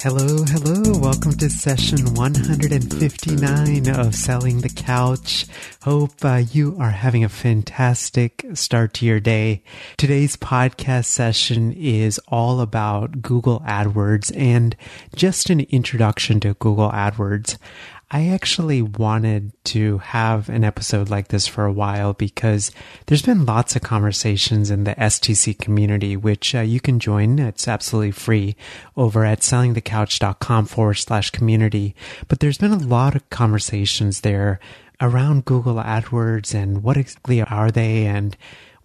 Hello, hello. Welcome to session 159 of Selling the Couch. Hope uh, you are having a fantastic start to your day. Today's podcast session is all about Google AdWords and just an introduction to Google AdWords. I actually wanted to have an episode like this for a while because there's been lots of conversations in the STC community, which uh, you can join. It's absolutely free over at sellingthecouch.com forward slash community. But there's been a lot of conversations there around Google AdWords and what exactly are they and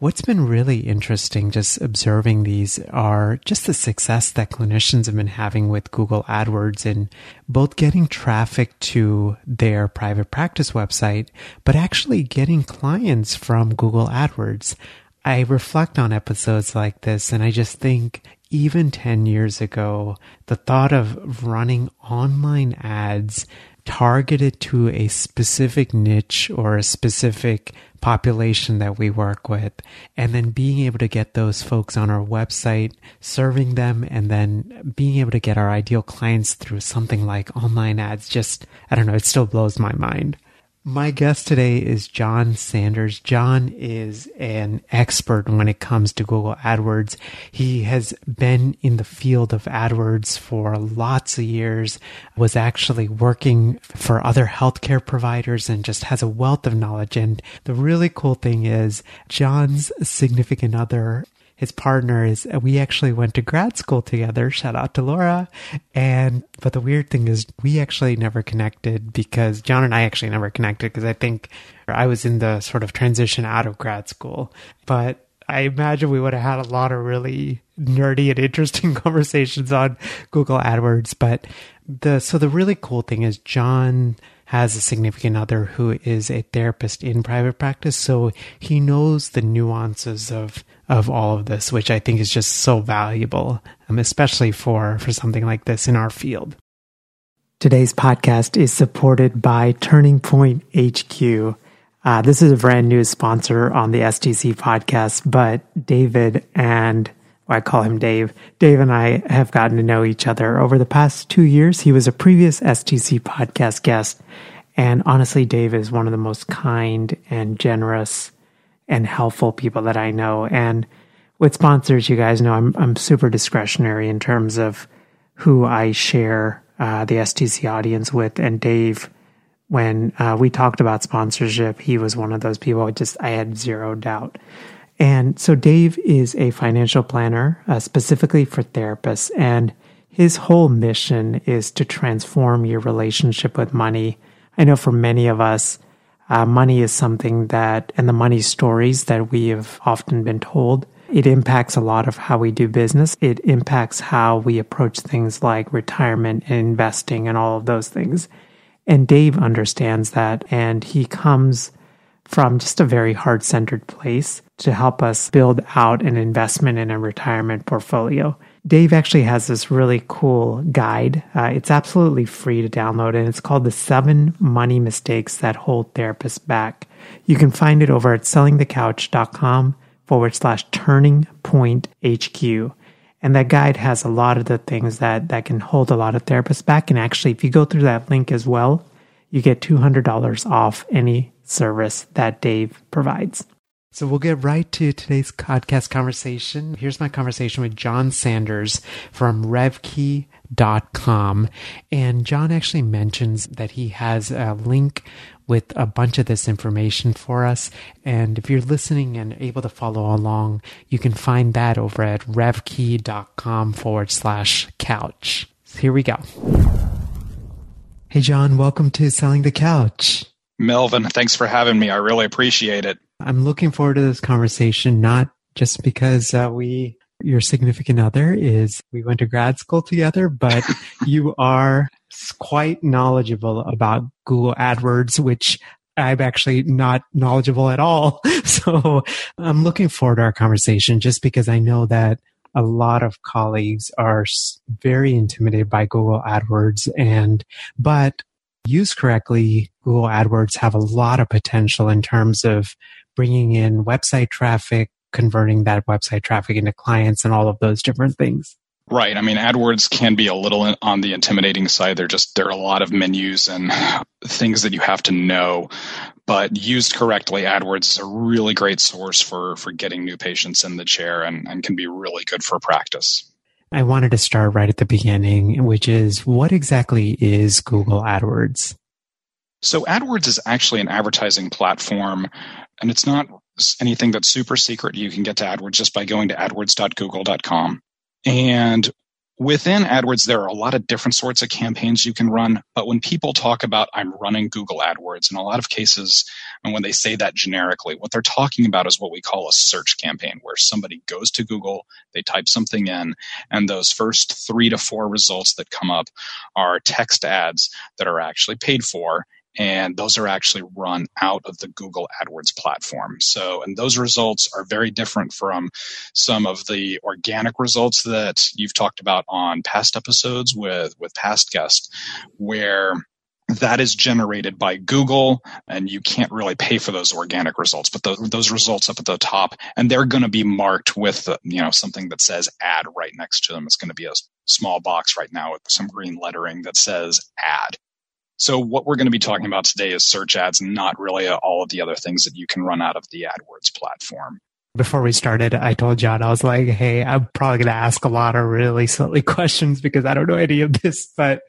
What's been really interesting just observing these are just the success that clinicians have been having with Google AdWords in both getting traffic to their private practice website, but actually getting clients from Google AdWords. I reflect on episodes like this and I just think even 10 years ago, the thought of running online ads targeted to a specific niche or a specific population that we work with, and then being able to get those folks on our website, serving them, and then being able to get our ideal clients through something like online ads just, I don't know, it still blows my mind. My guest today is John Sanders. John is an expert when it comes to Google AdWords. He has been in the field of AdWords for lots of years, was actually working for other healthcare providers and just has a wealth of knowledge. And the really cool thing is John's significant other his partner is uh, we actually went to grad school together. Shout out to laura. And but the weird thing is we actually never connected because john and i actually never connected because i think i was in the sort of transition out of grad school. But i imagine we would have had a lot of really nerdy and interesting conversations on google adwords. But the so the really cool thing is john has a significant other who is a therapist in private practice so he knows the nuances of of all of this, which I think is just so valuable, um, especially for, for something like this in our field. Today's podcast is supported by Turning Point HQ. Uh, this is a brand new sponsor on the STC podcast, but David and I call him Dave. Dave and I have gotten to know each other over the past two years. He was a previous STC podcast guest. And honestly, Dave is one of the most kind and generous and helpful people that I know. And with sponsors, you guys know I'm I'm super discretionary in terms of who I share uh, the STC audience with. And Dave, when uh, we talked about sponsorship, he was one of those people. Just I had zero doubt. And so Dave is a financial planner uh, specifically for therapists, and his whole mission is to transform your relationship with money. I know for many of us, uh, money is something that, and the money stories that we have often been told, it impacts a lot of how we do business. It impacts how we approach things like retirement and investing and all of those things. And Dave understands that, and he comes from just a very heart centered place to help us build out an investment in a retirement portfolio. Dave actually has this really cool guide. Uh, it's absolutely free to download, and it's called The Seven Money Mistakes That Hold Therapists Back. You can find it over at sellingthecouch.com forward slash turning point HQ. And that guide has a lot of the things that, that can hold a lot of therapists back. And actually, if you go through that link as well, you get $200 off any service that Dave provides. So we'll get right to today's podcast conversation. Here's my conversation with John Sanders from RevKey.com. And John actually mentions that he has a link with a bunch of this information for us. And if you're listening and able to follow along, you can find that over at revkey.com forward slash couch. Here we go. Hey, John, welcome to Selling the Couch. Melvin, thanks for having me. I really appreciate it. I'm looking forward to this conversation, not just because uh, we, your significant other is, we went to grad school together, but you are quite knowledgeable about Google AdWords, which I'm actually not knowledgeable at all. So I'm looking forward to our conversation just because I know that a lot of colleagues are very intimidated by Google AdWords and, but used correctly, Google AdWords have a lot of potential in terms of bringing in website traffic, converting that website traffic into clients and all of those different things. Right. I mean, AdWords can be a little on the intimidating side. There just there are a lot of menus and things that you have to know. But used correctly, AdWords is a really great source for for getting new patients in the chair and, and can be really good for practice. I wanted to start right at the beginning, which is what exactly is Google AdWords? So AdWords is actually an advertising platform and it's not anything that's super secret. You can get to AdWords just by going to adwords.google.com. And within AdWords, there are a lot of different sorts of campaigns you can run. But when people talk about, I'm running Google AdWords, in a lot of cases, and when they say that generically, what they're talking about is what we call a search campaign, where somebody goes to Google, they type something in, and those first three to four results that come up are text ads that are actually paid for and those are actually run out of the Google AdWords platform. So, and those results are very different from some of the organic results that you've talked about on past episodes with with past guests, where that is generated by Google, and you can't really pay for those organic results. But those, those results up at the top, and they're going to be marked with you know something that says "ad" right next to them. It's going to be a small box right now with some green lettering that says "ad." So what we're going to be talking about today is search ads, and not really all of the other things that you can run out of the AdWords platform. Before we started, I told John, I was like, hey, I'm probably going to ask a lot of really silly questions because I don't know any of this. But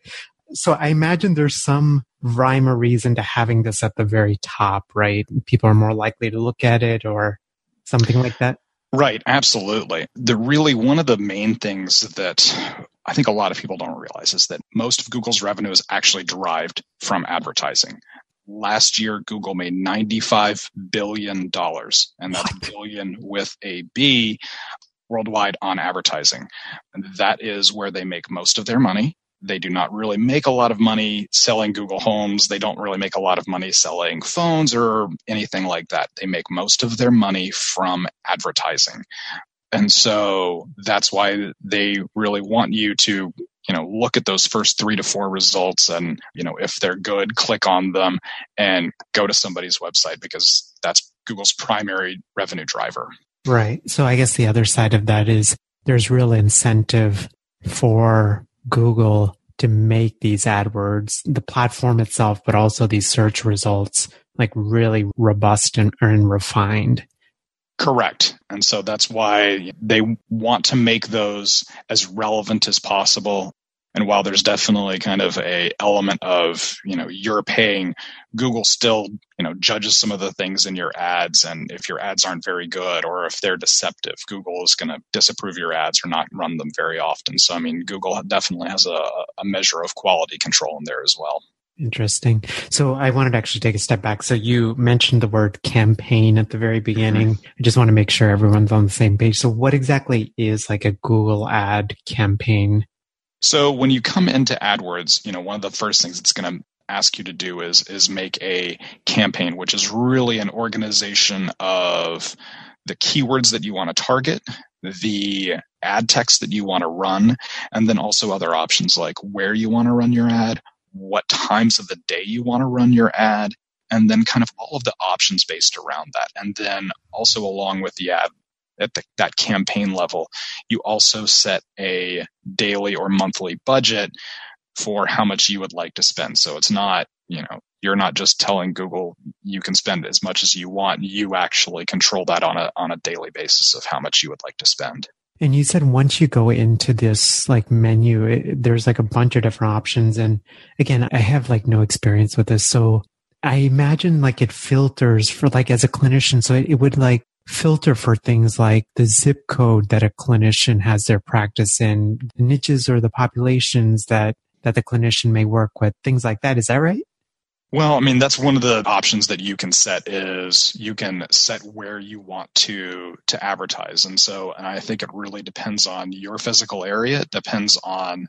so I imagine there's some rhyme or reason to having this at the very top, right? People are more likely to look at it or something like that. Right, absolutely. The really one of the main things that I think a lot of people don't realize is that most of Google's revenue is actually derived from advertising. Last year, Google made $95 billion, and that's what? billion with a B worldwide on advertising. That is where they make most of their money. They do not really make a lot of money selling Google Homes. They don't really make a lot of money selling phones or anything like that. They make most of their money from advertising. And so that's why they really want you to you know look at those first three to four results and you know if they're good click on them and go to somebody's website because that's google's primary revenue driver right so i guess the other side of that is there's real incentive for Google to make these AdWords, the platform itself, but also these search results like really robust and, and refined. Correct. And so that's why they want to make those as relevant as possible and while there's definitely kind of a element of, you know, you're paying, Google still, you know, judges some of the things in your ads. And if your ads aren't very good or if they're deceptive, Google is going to disapprove your ads or not run them very often. So, I mean, Google definitely has a, a measure of quality control in there as well. Interesting. So I wanted to actually take a step back. So you mentioned the word campaign at the very beginning. Mm-hmm. I just want to make sure everyone's on the same page. So what exactly is like a Google ad campaign? So when you come into AdWords, you know, one of the first things it's going to ask you to do is is make a campaign, which is really an organization of the keywords that you want to target, the ad text that you want to run, and then also other options like where you want to run your ad, what times of the day you want to run your ad, and then kind of all of the options based around that. And then also along with the ad at the, that campaign level, you also set a daily or monthly budget for how much you would like to spend. So it's not, you know, you're not just telling Google you can spend as much as you want. You actually control that on a on a daily basis of how much you would like to spend. And you said once you go into this like menu, it, there's like a bunch of different options. And again, I have like no experience with this. So I imagine like it filters for like as a clinician. So it, it would like filter for things like the zip code that a clinician has their practice in, the niches or the populations that, that the clinician may work with, things like that. Is that right? Well, I mean, that's one of the options that you can set is you can set where you want to to advertise. And so and I think it really depends on your physical area. It depends on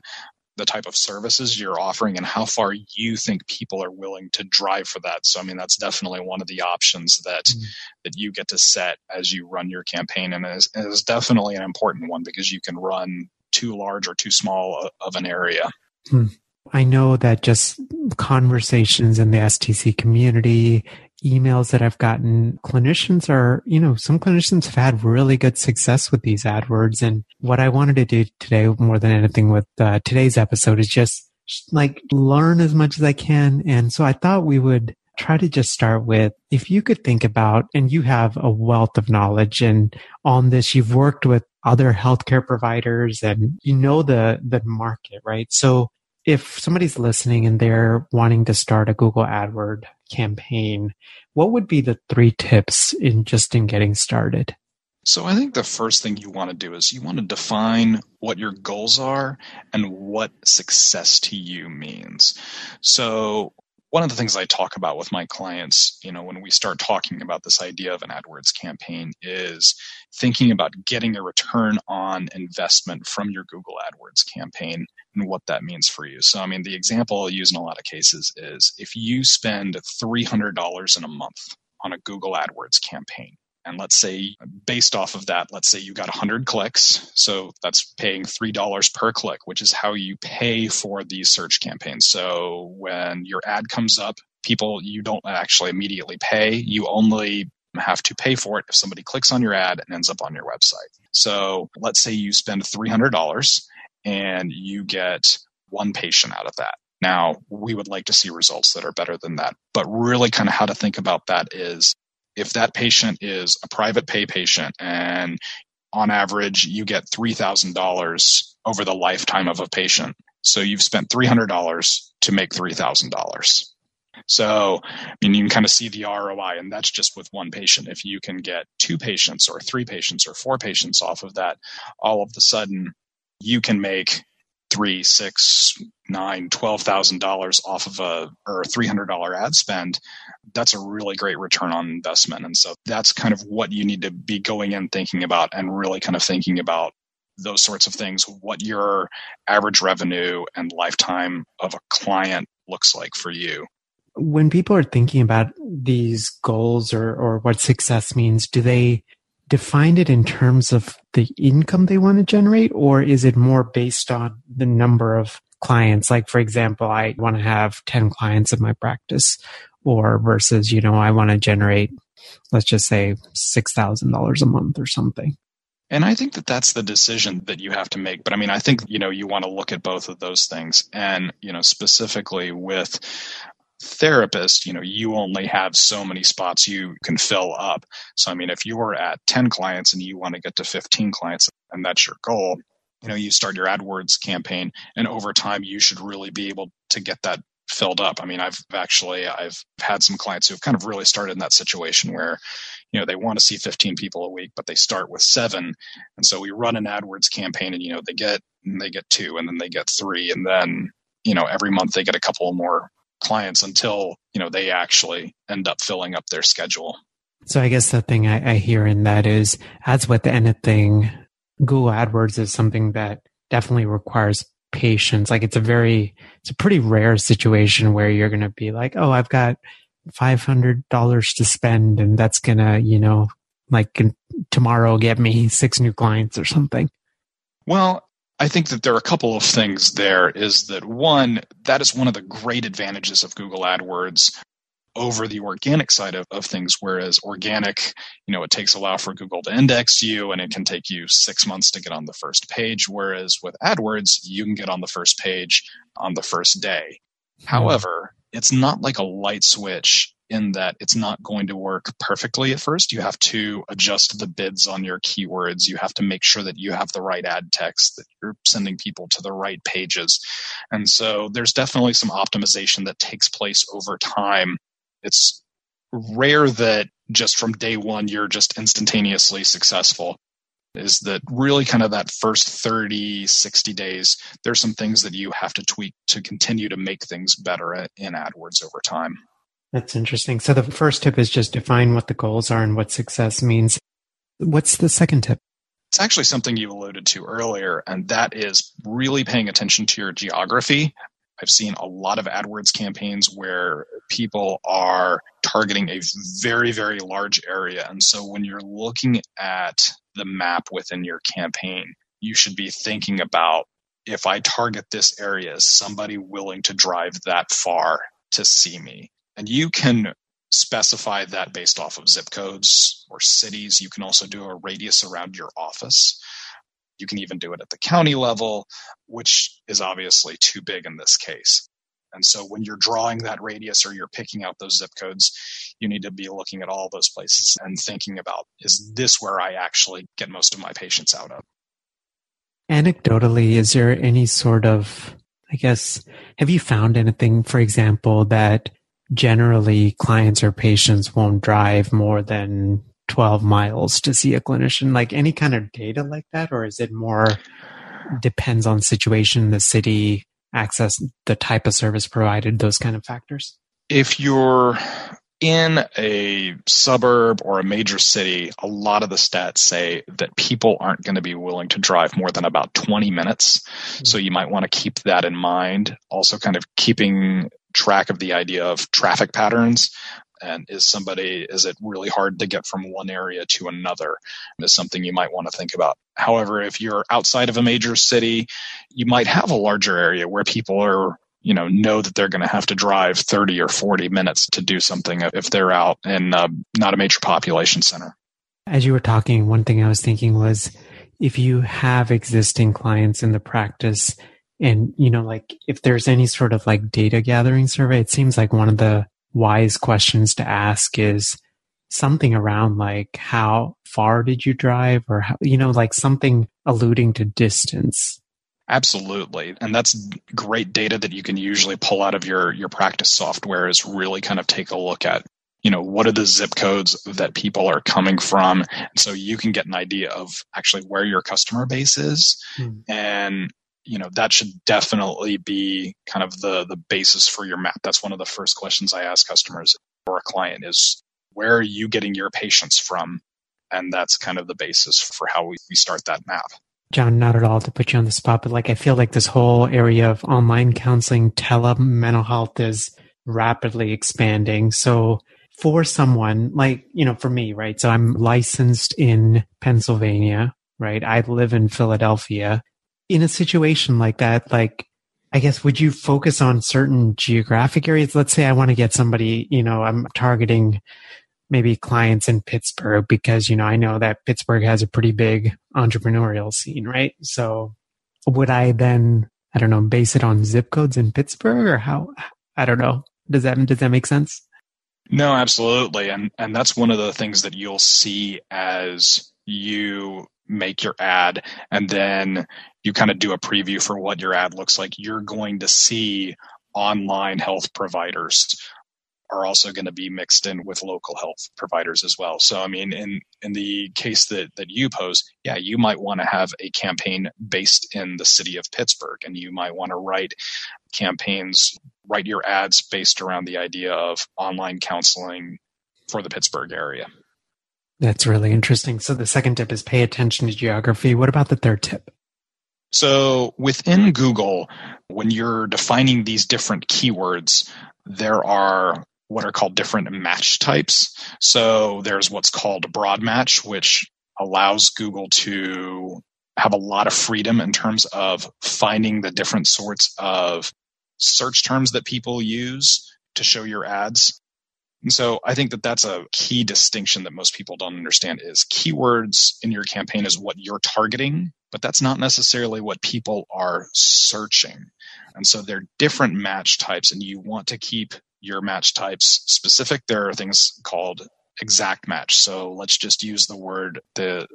the type of services you're offering and how far you think people are willing to drive for that. So I mean that's definitely one of the options that mm. that you get to set as you run your campaign and is, is definitely an important one because you can run too large or too small of an area. Mm. I know that just conversations in the STC community, emails that I've gotten, clinicians are, you know, some clinicians have had really good success with these AdWords. And what I wanted to do today, more than anything with uh, today's episode, is just like learn as much as I can. And so I thought we would try to just start with if you could think about, and you have a wealth of knowledge and on this, you've worked with other healthcare providers and you know the, the market, right? So if somebody's listening and they're wanting to start a Google AdWord campaign, what would be the three tips in just in getting started? So I think the first thing you want to do is you want to define what your goals are and what success to you means. So one of the things I talk about with my clients, you know, when we start talking about this idea of an AdWords campaign is thinking about getting a return on investment from your Google AdWords campaign and what that means for you. So, I mean, the example I'll use in a lot of cases is if you spend $300 in a month on a Google AdWords campaign, and let's say based off of that let's say you got 100 clicks so that's paying $3 per click which is how you pay for these search campaigns so when your ad comes up people you don't actually immediately pay you only have to pay for it if somebody clicks on your ad and ends up on your website so let's say you spend $300 and you get one patient out of that now, we would like to see results that are better than that. But really, kind of how to think about that is if that patient is a private pay patient and on average you get $3,000 over the lifetime of a patient. So you've spent $300 to make $3,000. So, I mean, you can kind of see the ROI, and that's just with one patient. If you can get two patients or three patients or four patients off of that, all of a sudden you can make three, six, nine, twelve thousand dollars off of a or a three hundred dollar ad spend, that's a really great return on investment. And so that's kind of what you need to be going in thinking about and really kind of thinking about those sorts of things, what your average revenue and lifetime of a client looks like for you. When people are thinking about these goals or, or what success means, do they define it in terms of the income they want to generate, or is it more based on the number of clients? Like, for example, I want to have 10 clients in my practice, or versus, you know, I want to generate, let's just say $6,000 a month or something. And I think that that's the decision that you have to make. But I mean, I think, you know, you want to look at both of those things. And, you know, specifically with therapist, you know, you only have so many spots you can fill up. So, I mean, if you're at 10 clients and you want to get to 15 clients and that's your goal, you know, you start your AdWords campaign and over time you should really be able to get that filled up. I mean, I've actually, I've had some clients who've kind of really started in that situation where, you know, they want to see 15 people a week, but they start with seven. And so we run an AdWords campaign and, you know, they get, they get two and then they get three and then, you know, every month they get a couple more clients until you know they actually end up filling up their schedule. So I guess the thing I, I hear in that is, as with anything, Google AdWords is something that definitely requires patience. Like it's a very, it's a pretty rare situation where you're going to be like, oh, I've got five hundred dollars to spend, and that's gonna, you know, like tomorrow get me six new clients or something. Well, I think that there are a couple of things there is that one, that is one of the great advantages of Google AdWords over the organic side of, of things, whereas organic, you know, it takes a while for Google to index you and it can take you six months to get on the first page. Whereas with AdWords, you can get on the first page on the first day. Hmm. However, it's not like a light switch in that it's not going to work perfectly at first. You have to adjust the bids on your keywords. You have to make sure that you have the right ad text, that you're sending people to the right pages. And so there's definitely some optimization that takes place over time. It's rare that just from day one you're just instantaneously successful is that really kind of that first 30 60 days there's some things that you have to tweak to continue to make things better in adwords over time that's interesting so the first tip is just define what the goals are and what success means what's the second tip it's actually something you alluded to earlier and that is really paying attention to your geography I've seen a lot of AdWords campaigns where people are targeting a very, very large area. And so when you're looking at the map within your campaign, you should be thinking about if I target this area, is somebody willing to drive that far to see me? And you can specify that based off of zip codes or cities. You can also do a radius around your office. You can even do it at the county level, which is obviously too big in this case. And so when you're drawing that radius or you're picking out those zip codes, you need to be looking at all those places and thinking about is this where I actually get most of my patients out of? Anecdotally, is there any sort of, I guess, have you found anything, for example, that generally clients or patients won't drive more than 12 miles to see a clinician? Like any kind of data like that? Or is it more depends on situation, the city, access, the type of service provided, those kind of factors? If you're in a suburb or a major city, a lot of the stats say that people aren't going to be willing to drive more than about 20 minutes. Mm-hmm. So you might want to keep that in mind. Also, kind of keeping track of the idea of traffic patterns and is somebody is it really hard to get from one area to another is something you might want to think about. However if you're outside of a major city you might have a larger area where people are you know know that they're going to have to drive 30 or 40 minutes to do something if they're out in uh, not a major population center. As you were talking one thing i was thinking was if you have existing clients in the practice and you know like if there's any sort of like data gathering survey it seems like one of the wise questions to ask is something around like how far did you drive or how, you know like something alluding to distance Absolutely. And that's great data that you can usually pull out of your, your practice software is really kind of take a look at, you know, what are the zip codes that people are coming from? And so you can get an idea of actually where your customer base is. Hmm. And, you know, that should definitely be kind of the, the basis for your map. That's one of the first questions I ask customers or a client is where are you getting your patients from? And that's kind of the basis for how we, we start that map. John, not at all to put you on the spot, but like I feel like this whole area of online counseling, tele mental health is rapidly expanding. So for someone like, you know, for me, right? So I'm licensed in Pennsylvania, right? I live in Philadelphia. In a situation like that, like, I guess, would you focus on certain geographic areas? Let's say I want to get somebody, you know, I'm targeting maybe clients in Pittsburgh because, you know, I know that Pittsburgh has a pretty big entrepreneurial scene, right? So would I then, I don't know, base it on zip codes in Pittsburgh or how? I don't know. Does that, does that make sense? No, absolutely. And, and that's one of the things that you'll see as you make your ad and then you kind of do a preview for what your ad looks like. You're going to see online health providers are also going to be mixed in with local health providers as well. So, I mean, in in the case that that you pose, yeah, you might want to have a campaign based in the city of Pittsburgh, and you might want to write campaigns, write your ads based around the idea of online counseling for the Pittsburgh area. That's really interesting. So, the second tip is pay attention to geography. What about the third tip? So within Google, when you're defining these different keywords, there are what are called different match types. So there's what's called broad match, which allows Google to have a lot of freedom in terms of finding the different sorts of search terms that people use to show your ads. And so I think that that's a key distinction that most people don't understand is keywords in your campaign is what you're targeting, but that's not necessarily what people are searching. And so they're different match types, and you want to keep your match types specific. There are things called exact match. So let's just use the word, the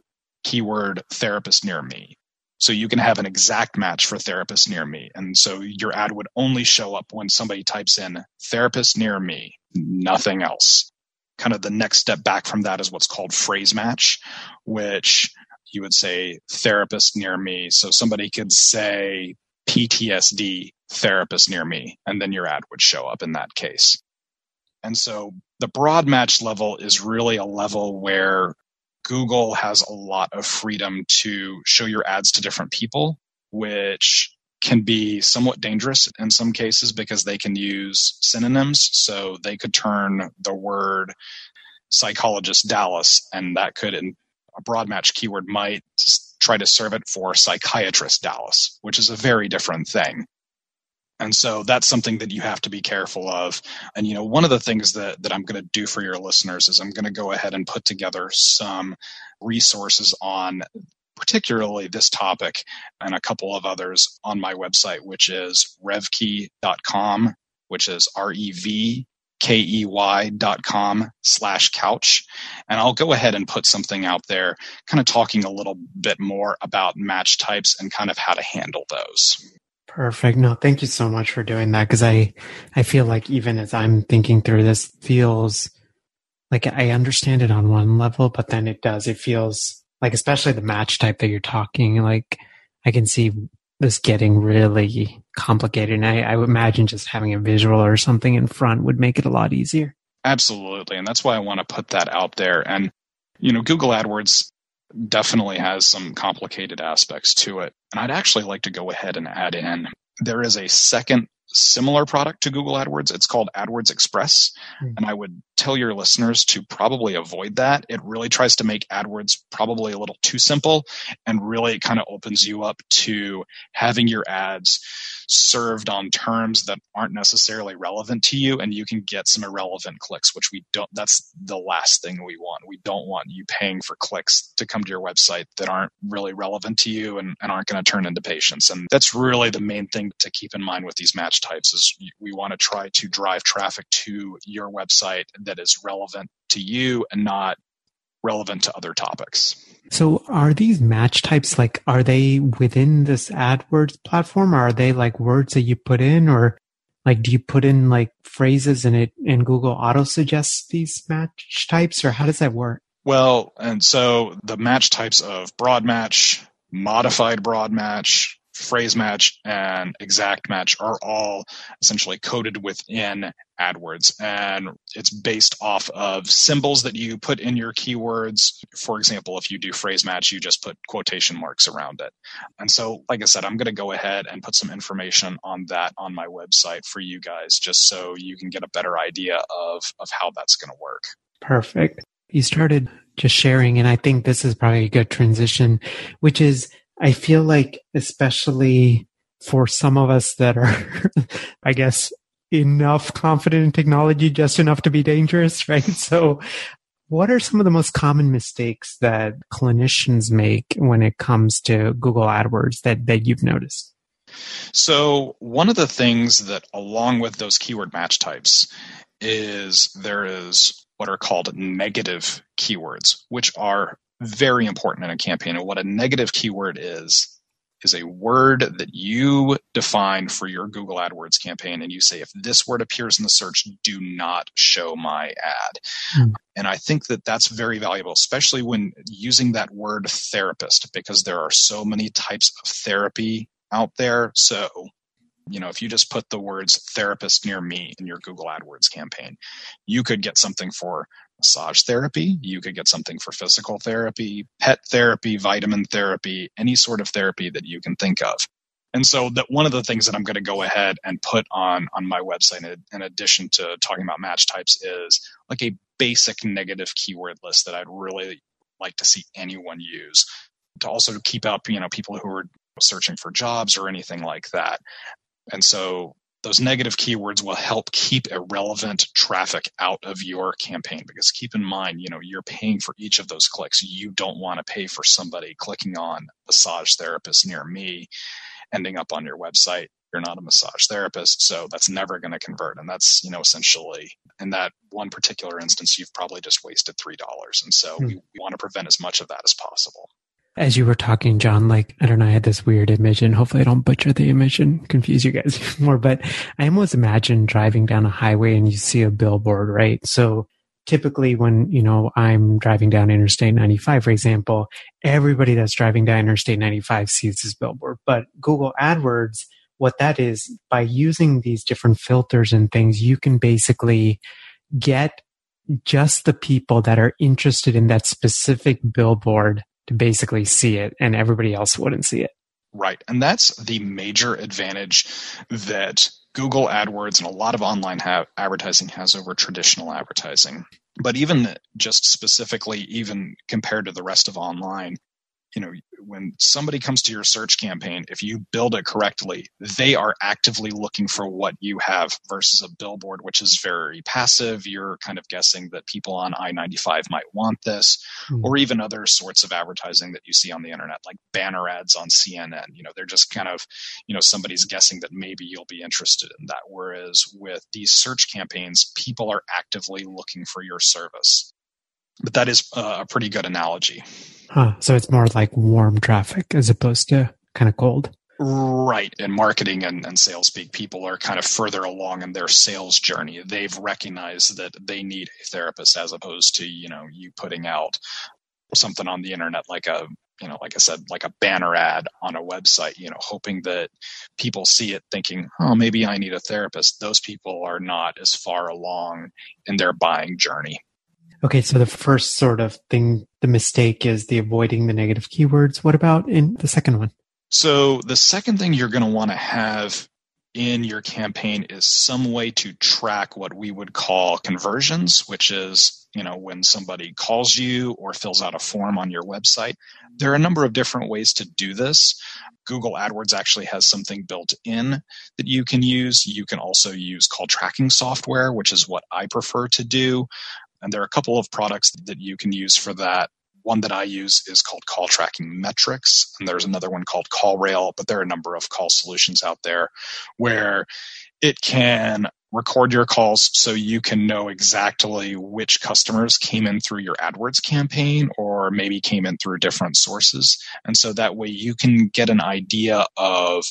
keyword therapist near me. So you can have an exact match for therapist near me. And so your ad would only show up when somebody types in therapist near me, nothing else. Kind of the next step back from that is what's called phrase match, which you would say therapist near me. So somebody could say PTSD therapist near me, and then your ad would show up in that case. And so the broad match level is really a level where Google has a lot of freedom to show your ads to different people, which can be somewhat dangerous in some cases because they can use synonyms. So they could turn the word psychologist Dallas, and that could, a broad match keyword, might try to serve it for psychiatrist Dallas, which is a very different thing. And so that's something that you have to be careful of. And, you know, one of the things that, that I'm going to do for your listeners is I'm going to go ahead and put together some resources on particularly this topic and a couple of others on my website, which is revkey.com, which is R E V Com slash couch. And I'll go ahead and put something out there, kind of talking a little bit more about match types and kind of how to handle those. Perfect. No, thank you so much for doing that because I, I feel like even as I'm thinking through this, feels like I understand it on one level, but then it does. It feels like, especially the match type that you're talking, like I can see this getting really complicated. And I, I would imagine just having a visual or something in front would make it a lot easier. Absolutely. And that's why I want to put that out there. And, you know, Google AdWords definitely has some complicated aspects to it. And I'd actually like to go ahead and add in there is a second similar product to Google AdWords. It's called AdWords Express. Mm. And I would tell your listeners to probably avoid that. It really tries to make AdWords probably a little too simple and really kind of opens you up to having your ads served on terms that aren't necessarily relevant to you and you can get some irrelevant clicks which we don't that's the last thing we want. We don't want you paying for clicks to come to your website that aren't really relevant to you and, and aren't going to turn into patients. And that's really the main thing to keep in mind with these match types is we want to try to drive traffic to your website. that is relevant to you and not relevant to other topics. So are these match types like are they within this AdWords platform or are they like words that you put in or like do you put in like phrases and it and Google auto suggests these match types or how does that work? Well, and so the match types of broad match, modified broad match, phrase match and exact match are all essentially coded within AdWords. And it's based off of symbols that you put in your keywords. For example, if you do phrase match, you just put quotation marks around it. And so, like I said, I'm going to go ahead and put some information on that on my website for you guys, just so you can get a better idea of, of how that's going to work. Perfect. You started just sharing, and I think this is probably a good transition, which is I feel like, especially for some of us that are, I guess, enough confident in technology, just enough to be dangerous, right? So, what are some of the most common mistakes that clinicians make when it comes to Google AdWords that, that you've noticed? So, one of the things that, along with those keyword match types, is there is what are called negative keywords, which are very important in a campaign. And what a negative keyword is, is a word that you define for your Google AdWords campaign. And you say, if this word appears in the search, do not show my ad. Mm. And I think that that's very valuable, especially when using that word therapist, because there are so many types of therapy out there. So, you know, if you just put the words therapist near me in your Google AdWords campaign, you could get something for massage therapy. You could get something for physical therapy, pet therapy, vitamin therapy, any sort of therapy that you can think of. And so that one of the things that I'm going to go ahead and put on on my website in addition to talking about match types is like a basic negative keyword list that I'd really like to see anyone use to also keep up, you know, people who are searching for jobs or anything like that. And so those negative keywords will help keep irrelevant traffic out of your campaign because keep in mind you know you're paying for each of those clicks you don't want to pay for somebody clicking on massage therapist near me ending up on your website you're not a massage therapist, so that's never going to convert. And that's, you know, essentially in that one particular instance, you've probably just wasted $3. And so hmm. we, we want to prevent as much of that as possible. As you were talking, John, like, I don't know, I had this weird image and hopefully I don't butcher the image and confuse you guys more, but I almost imagine driving down a highway and you see a billboard, right? So typically when, you know, I'm driving down Interstate 95, for example, everybody that's driving down Interstate 95 sees this billboard. But Google AdWords, what that is, by using these different filters and things, you can basically get just the people that are interested in that specific billboard to basically see it and everybody else wouldn't see it. Right. And that's the major advantage that Google AdWords and a lot of online ha- advertising has over traditional advertising. But even just specifically, even compared to the rest of online, you know when somebody comes to your search campaign if you build it correctly they are actively looking for what you have versus a billboard which is very passive you're kind of guessing that people on i-95 might want this mm-hmm. or even other sorts of advertising that you see on the internet like banner ads on cnn you know they're just kind of you know somebody's guessing that maybe you'll be interested in that whereas with these search campaigns people are actively looking for your service but that is a pretty good analogy. Huh. So it's more like warm traffic as opposed to kind of cold. Right. In marketing and, and sales speak, people are kind of further along in their sales journey. They've recognized that they need a therapist as opposed to, you know, you putting out something on the internet like a you know, like I said, like a banner ad on a website, you know, hoping that people see it thinking, oh, maybe I need a therapist. Those people are not as far along in their buying journey. Okay, so the first sort of thing, the mistake is the avoiding the negative keywords. What about in the second one? So the second thing you're going to want to have in your campaign is some way to track what we would call conversions, which is, you know, when somebody calls you or fills out a form on your website. There are a number of different ways to do this. Google AdWords actually has something built in that you can use. You can also use call tracking software, which is what I prefer to do. And there are a couple of products that you can use for that. One that I use is called Call Tracking Metrics, and there's another one called CallRail, but there are a number of call solutions out there where it can record your calls so you can know exactly which customers came in through your AdWords campaign or maybe came in through different sources. And so that way you can get an idea of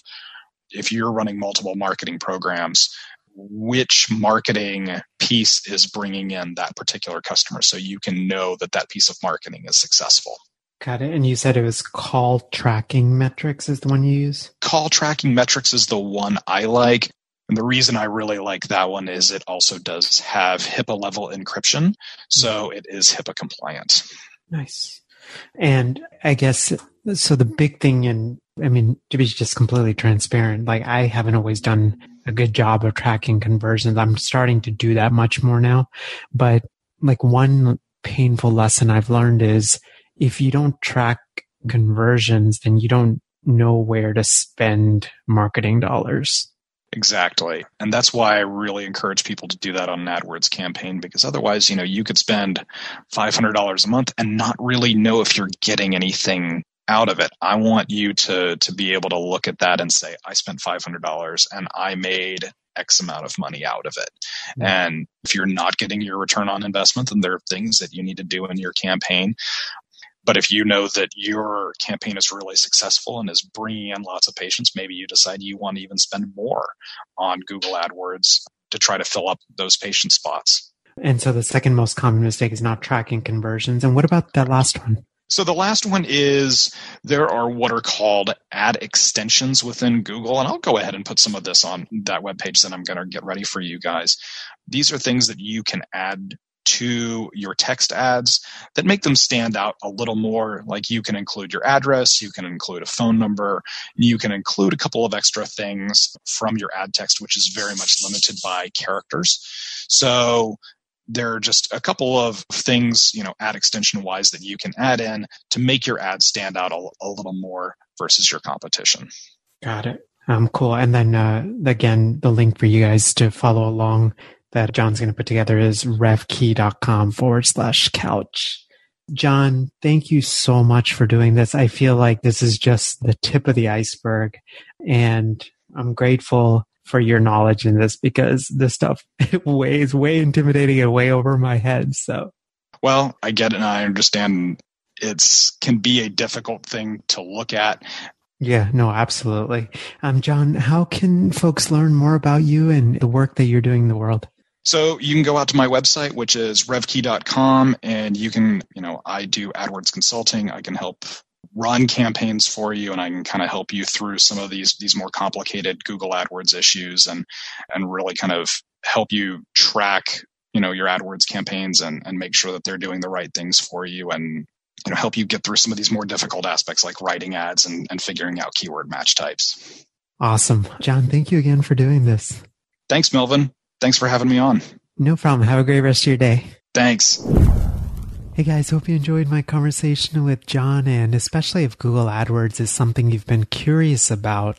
if you're running multiple marketing programs, which marketing piece is bringing in that particular customer so you can know that that piece of marketing is successful. Got it. And you said it was call tracking metrics is the one you use? Call tracking metrics is the one I like. And the reason I really like that one is it also does have HIPAA level encryption. So mm-hmm. it is HIPAA compliant. Nice. And I guess so the big thing and I mean to be just completely transparent, like I haven't always done a good job of tracking conversions. I'm starting to do that much more now. But like one painful lesson I've learned is if you don't track conversions, then you don't know where to spend marketing dollars. Exactly. And that's why I really encourage people to do that on an AdWords campaign because otherwise, you know, you could spend $500 a month and not really know if you're getting anything out of it. I want you to to be able to look at that and say, I spent five hundred dollars and I made X amount of money out of it. Mm-hmm. And if you're not getting your return on investment, then there are things that you need to do in your campaign. But if you know that your campaign is really successful and is bringing in lots of patients, maybe you decide you want to even spend more on Google AdWords to try to fill up those patient spots. And so the second most common mistake is not tracking conversions. And what about that last one? So the last one is there are what are called ad extensions within Google. And I'll go ahead and put some of this on that webpage that I'm going to get ready for you guys. These are things that you can add to your text ads that make them stand out a little more. Like you can include your address, you can include a phone number, you can include a couple of extra things from your ad text, which is very much limited by characters. So there are just a couple of things, you know, ad extension wise that you can add in to make your ad stand out a, a little more versus your competition. Got it. Um, cool. And then, uh, again, the link for you guys to follow along that John's going to put together is revkey.com forward slash couch. John, thank you so much for doing this. I feel like this is just the tip of the iceberg. And I'm grateful for your knowledge in this because this stuff it way is way intimidating and way over my head. So, well, I get it and I understand it's can be a difficult thing to look at. Yeah, no, absolutely. Um, John, how can folks learn more about you and the work that you're doing in the world? So you can go out to my website, which is revkey.com, and you can, you know, I do AdWords consulting. I can help run campaigns for you and I can kind of help you through some of these these more complicated Google AdWords issues and and really kind of help you track you know your AdWords campaigns and and make sure that they're doing the right things for you and you know help you get through some of these more difficult aspects like writing ads and, and figuring out keyword match types. Awesome. John, thank you again for doing this. Thanks, Melvin. Thanks for having me on. No problem. Have a great rest of your day. Thanks. Hey guys, hope you enjoyed my conversation with John, and especially if Google AdWords is something you've been curious about,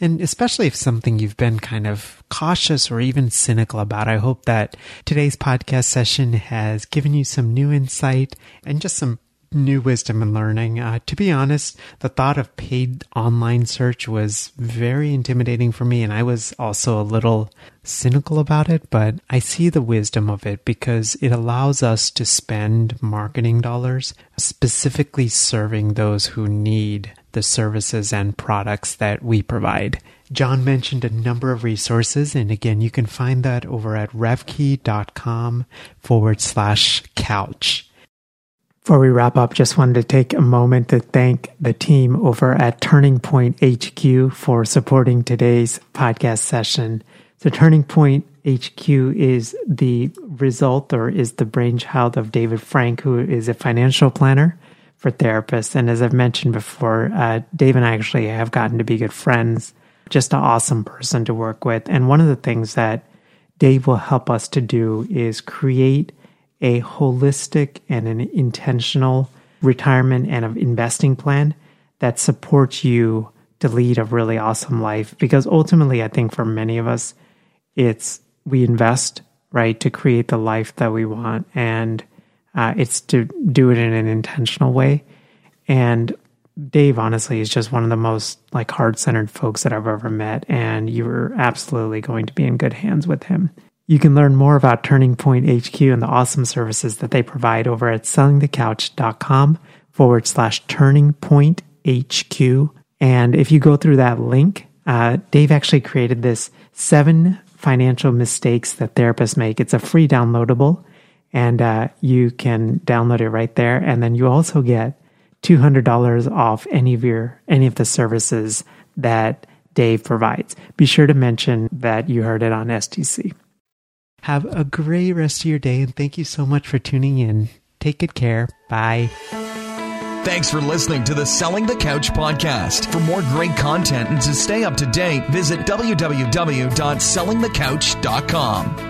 and especially if something you've been kind of cautious or even cynical about. I hope that today's podcast session has given you some new insight and just some new wisdom and learning. Uh, to be honest, the thought of paid online search was very intimidating for me, and I was also a little cynical about it, but I see the wisdom of it because it allows us to spend marketing dollars specifically serving those who need the services and products that we provide. John mentioned a number of resources, and again, you can find that over at revkey.com forward slash couch. Before we wrap up, just wanted to take a moment to thank the team over at Turning Point HQ for supporting today's podcast session. So, Turning Point HQ is the result or is the brainchild of David Frank, who is a financial planner for therapists. And as I've mentioned before, uh, Dave and I actually have gotten to be good friends. Just an awesome person to work with. And one of the things that Dave will help us to do is create a holistic and an intentional retirement and an investing plan that supports you to lead a really awesome life. Because ultimately, I think for many of us, it's we invest right to create the life that we want, and uh, it's to do it in an intentional way. And Dave, honestly, is just one of the most like heart centered folks that I've ever met, and you're absolutely going to be in good hands with him. You can learn more about Turning Point HQ and the awesome services that they provide over at sellingthecouch.com forward slash turning point HQ. And if you go through that link, uh, Dave actually created this seven financial mistakes that therapists make. It's a free downloadable, and uh, you can download it right there. And then you also get $200 off any of your any of the services that Dave provides. Be sure to mention that you heard it on STC. Have a great rest of your day and thank you so much for tuning in. Take good care. Bye. Thanks for listening to the Selling the Couch podcast. For more great content and to stay up to date, visit www.sellingthecouch.com.